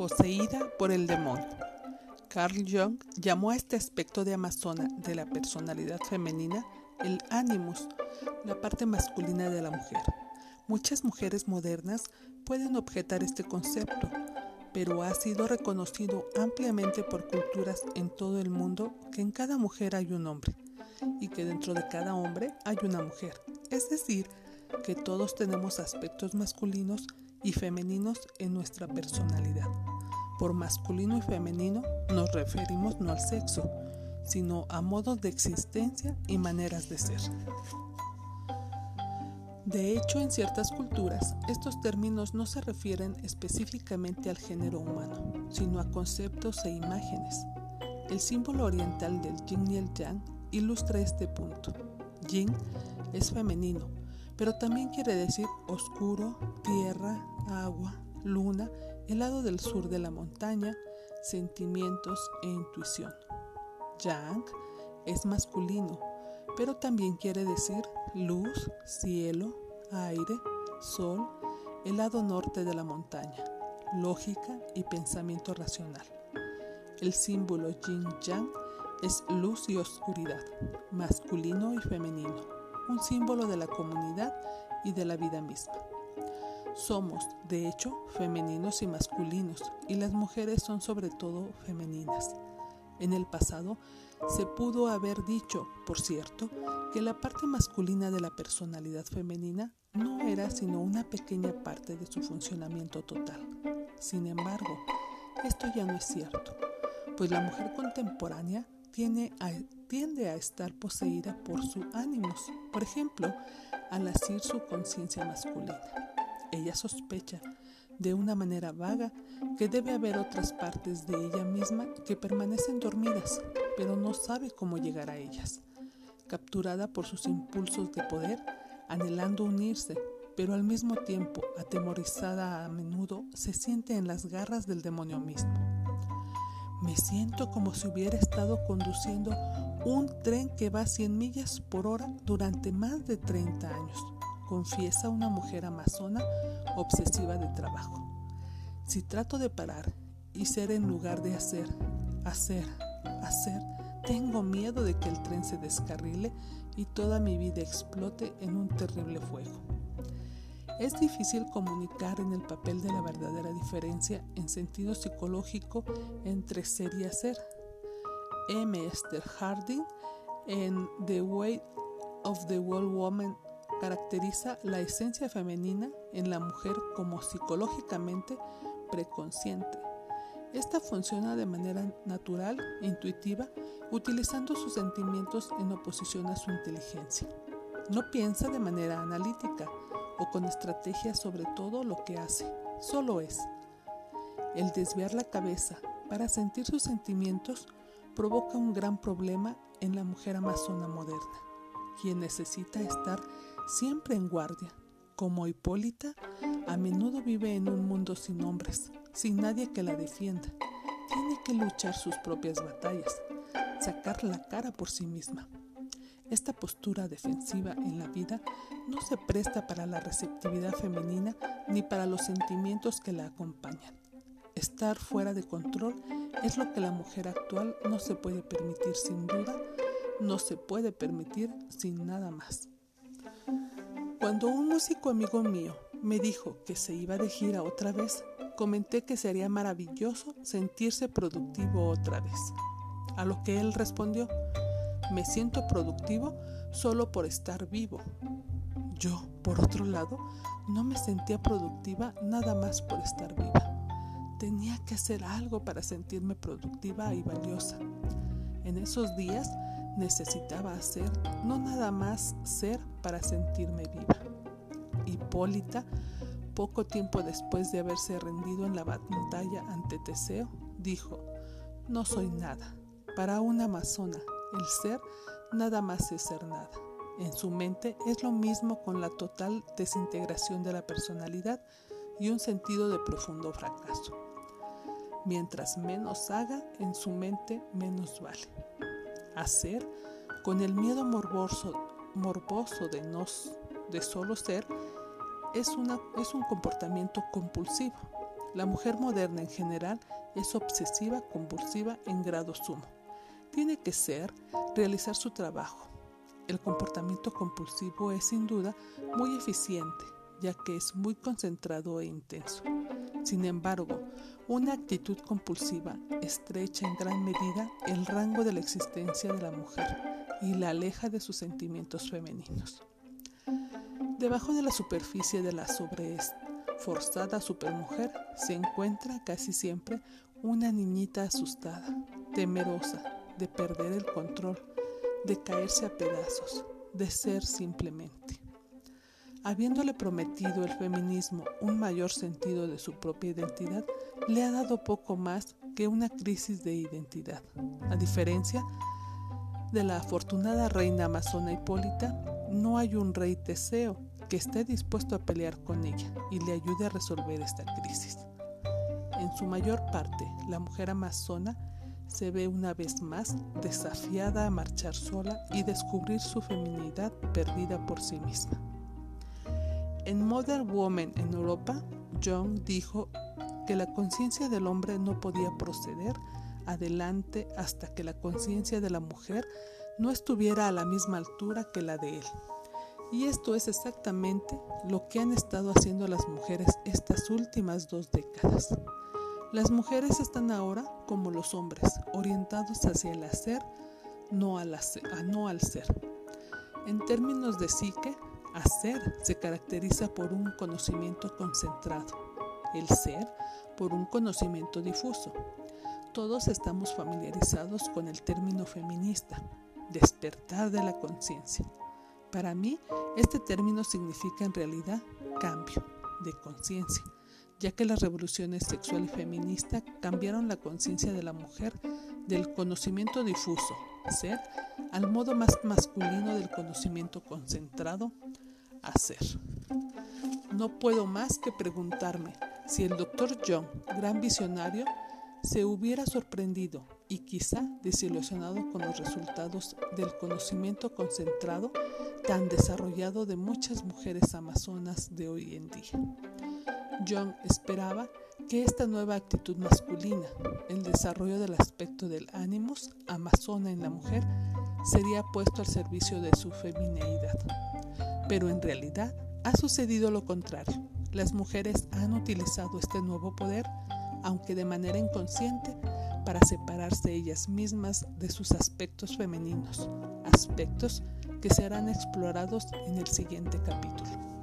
Poseída por el demonio. Carl Jung llamó a este aspecto de Amazona de la personalidad femenina el animus, la parte masculina de la mujer. Muchas mujeres modernas pueden objetar este concepto, pero ha sido reconocido ampliamente por culturas en todo el mundo que en cada mujer hay un hombre y que dentro de cada hombre hay una mujer. Es decir, que todos tenemos aspectos masculinos y femeninos en nuestra personalidad. Por masculino y femenino nos referimos no al sexo, sino a modos de existencia y maneras de ser. De hecho, en ciertas culturas, estos términos no se refieren específicamente al género humano, sino a conceptos e imágenes. El símbolo oriental del yin y el yang ilustra este punto. Yin es femenino, pero también quiere decir oscuro, tierra, agua, luna el lado del sur de la montaña, sentimientos e intuición. Yang es masculino, pero también quiere decir luz, cielo, aire, sol, el lado norte de la montaña, lógica y pensamiento racional. El símbolo yin yang es luz y oscuridad, masculino y femenino, un símbolo de la comunidad y de la vida misma. Somos, de hecho, femeninos y masculinos, y las mujeres son sobre todo femeninas. En el pasado se pudo haber dicho, por cierto, que la parte masculina de la personalidad femenina no era sino una pequeña parte de su funcionamiento total. Sin embargo, esto ya no es cierto, pues la mujer contemporánea tiende a, estar poseída por su ánimos, por ejemplo, al asir su conciencia masculina. Ella sospecha, de una manera vaga, que debe haber otras partes de ella misma que permanecen dormidas, pero no sabe cómo llegar a ellas. Capturada por sus impulsos de poder, anhelando unirse, pero al mismo tiempo atemorizada a menudo, se siente en las garras del demonio mismo. Me siento como si hubiera estado conduciendo un tren que va a 100 millas por hora durante más de 30 años confiesa una mujer amazona obsesiva de trabajo. Si trato de parar y ser en lugar de hacer, hacer, hacer, tengo miedo de que el tren se descarrile y toda mi vida explote en un terrible fuego. Es difícil comunicar en el papel de la verdadera diferencia en sentido psicológico entre ser y hacer. M. Esther Harding en The Way of the World Woman caracteriza la esencia femenina en la mujer como psicológicamente preconsciente. Esta funciona de manera natural e intuitiva, utilizando sus sentimientos en oposición a su inteligencia. No piensa de manera analítica o con estrategia sobre todo lo que hace, solo es. El desviar la cabeza para sentir sus sentimientos provoca un gran problema en la mujer amazona moderna, quien necesita estar siempre en guardia. Como Hipólita, a menudo vive en un mundo sin hombres, sin nadie que la defienda. Tiene que luchar sus propias batallas, sacar la cara por sí misma. Esta postura defensiva en la vida no se presta para la receptividad femenina ni para los sentimientos que la acompañan. Estar fuera de control es lo que la mujer actual no se puede permitir sin duda, no se puede permitir sin nada más. Cuando un músico amigo mío me dijo que se iba de gira otra vez, comenté que sería maravilloso sentirse productivo otra vez. A lo que él respondió, me siento productivo solo por estar vivo. Yo, por otro lado, no me sentía productiva nada más por estar viva. Tenía que hacer algo para sentirme productiva y valiosa. En esos días necesitaba hacer, no nada más ser para sentirme viva. Hipólita, poco tiempo después de haberse rendido en la batalla ante Teseo, dijo, no soy nada. Para una amazona, el ser nada más es ser nada. En su mente es lo mismo con la total desintegración de la personalidad y un sentido de profundo fracaso. Mientras menos haga, en su mente menos vale hacer con el miedo morboso, morboso de, nos, de solo ser es, una, es un comportamiento compulsivo. La mujer moderna en general es obsesiva compulsiva en grado sumo. Tiene que ser realizar su trabajo. El comportamiento compulsivo es sin duda muy eficiente, ya que es muy concentrado e intenso. Sin embargo, una actitud compulsiva estrecha en gran medida el rango de la existencia de la mujer y la aleja de sus sentimientos femeninos. Debajo de la superficie de la sobreesforzada supermujer se encuentra casi siempre una niñita asustada, temerosa de perder el control, de caerse a pedazos, de ser simplemente. Habiéndole prometido el feminismo un mayor sentido de su propia identidad, le ha dado poco más que una crisis de identidad. A diferencia de la afortunada reina amazona Hipólita, no hay un rey Teseo que esté dispuesto a pelear con ella y le ayude a resolver esta crisis. En su mayor parte, la mujer amazona se ve una vez más desafiada a marchar sola y descubrir su feminidad perdida por sí misma. En Modern Woman en Europa, John dijo que la conciencia del hombre no podía proceder adelante hasta que la conciencia de la mujer no estuviera a la misma altura que la de él. Y esto es exactamente lo que han estado haciendo las mujeres estas últimas dos décadas. Las mujeres están ahora como los hombres, orientados hacia el hacer, no al, no al ser. En términos de psique, Hacer se caracteriza por un conocimiento concentrado, el ser por un conocimiento difuso. Todos estamos familiarizados con el término feminista, despertar de la conciencia. Para mí, este término significa en realidad cambio de conciencia, ya que las revoluciones sexual y feminista cambiaron la conciencia de la mujer del conocimiento difuso, ser, al modo más masculino del conocimiento concentrado, hacer. No puedo más que preguntarme si el doctor John, gran visionario, se hubiera sorprendido y quizá desilusionado con los resultados del conocimiento concentrado tan desarrollado de muchas mujeres amazonas de hoy en día. John esperaba que esta nueva actitud masculina, el desarrollo del aspecto del ánimos amazona en la mujer, sería puesto al servicio de su femineidad. Pero en realidad ha sucedido lo contrario. Las mujeres han utilizado este nuevo poder, aunque de manera inconsciente, para separarse ellas mismas de sus aspectos femeninos, aspectos que serán explorados en el siguiente capítulo.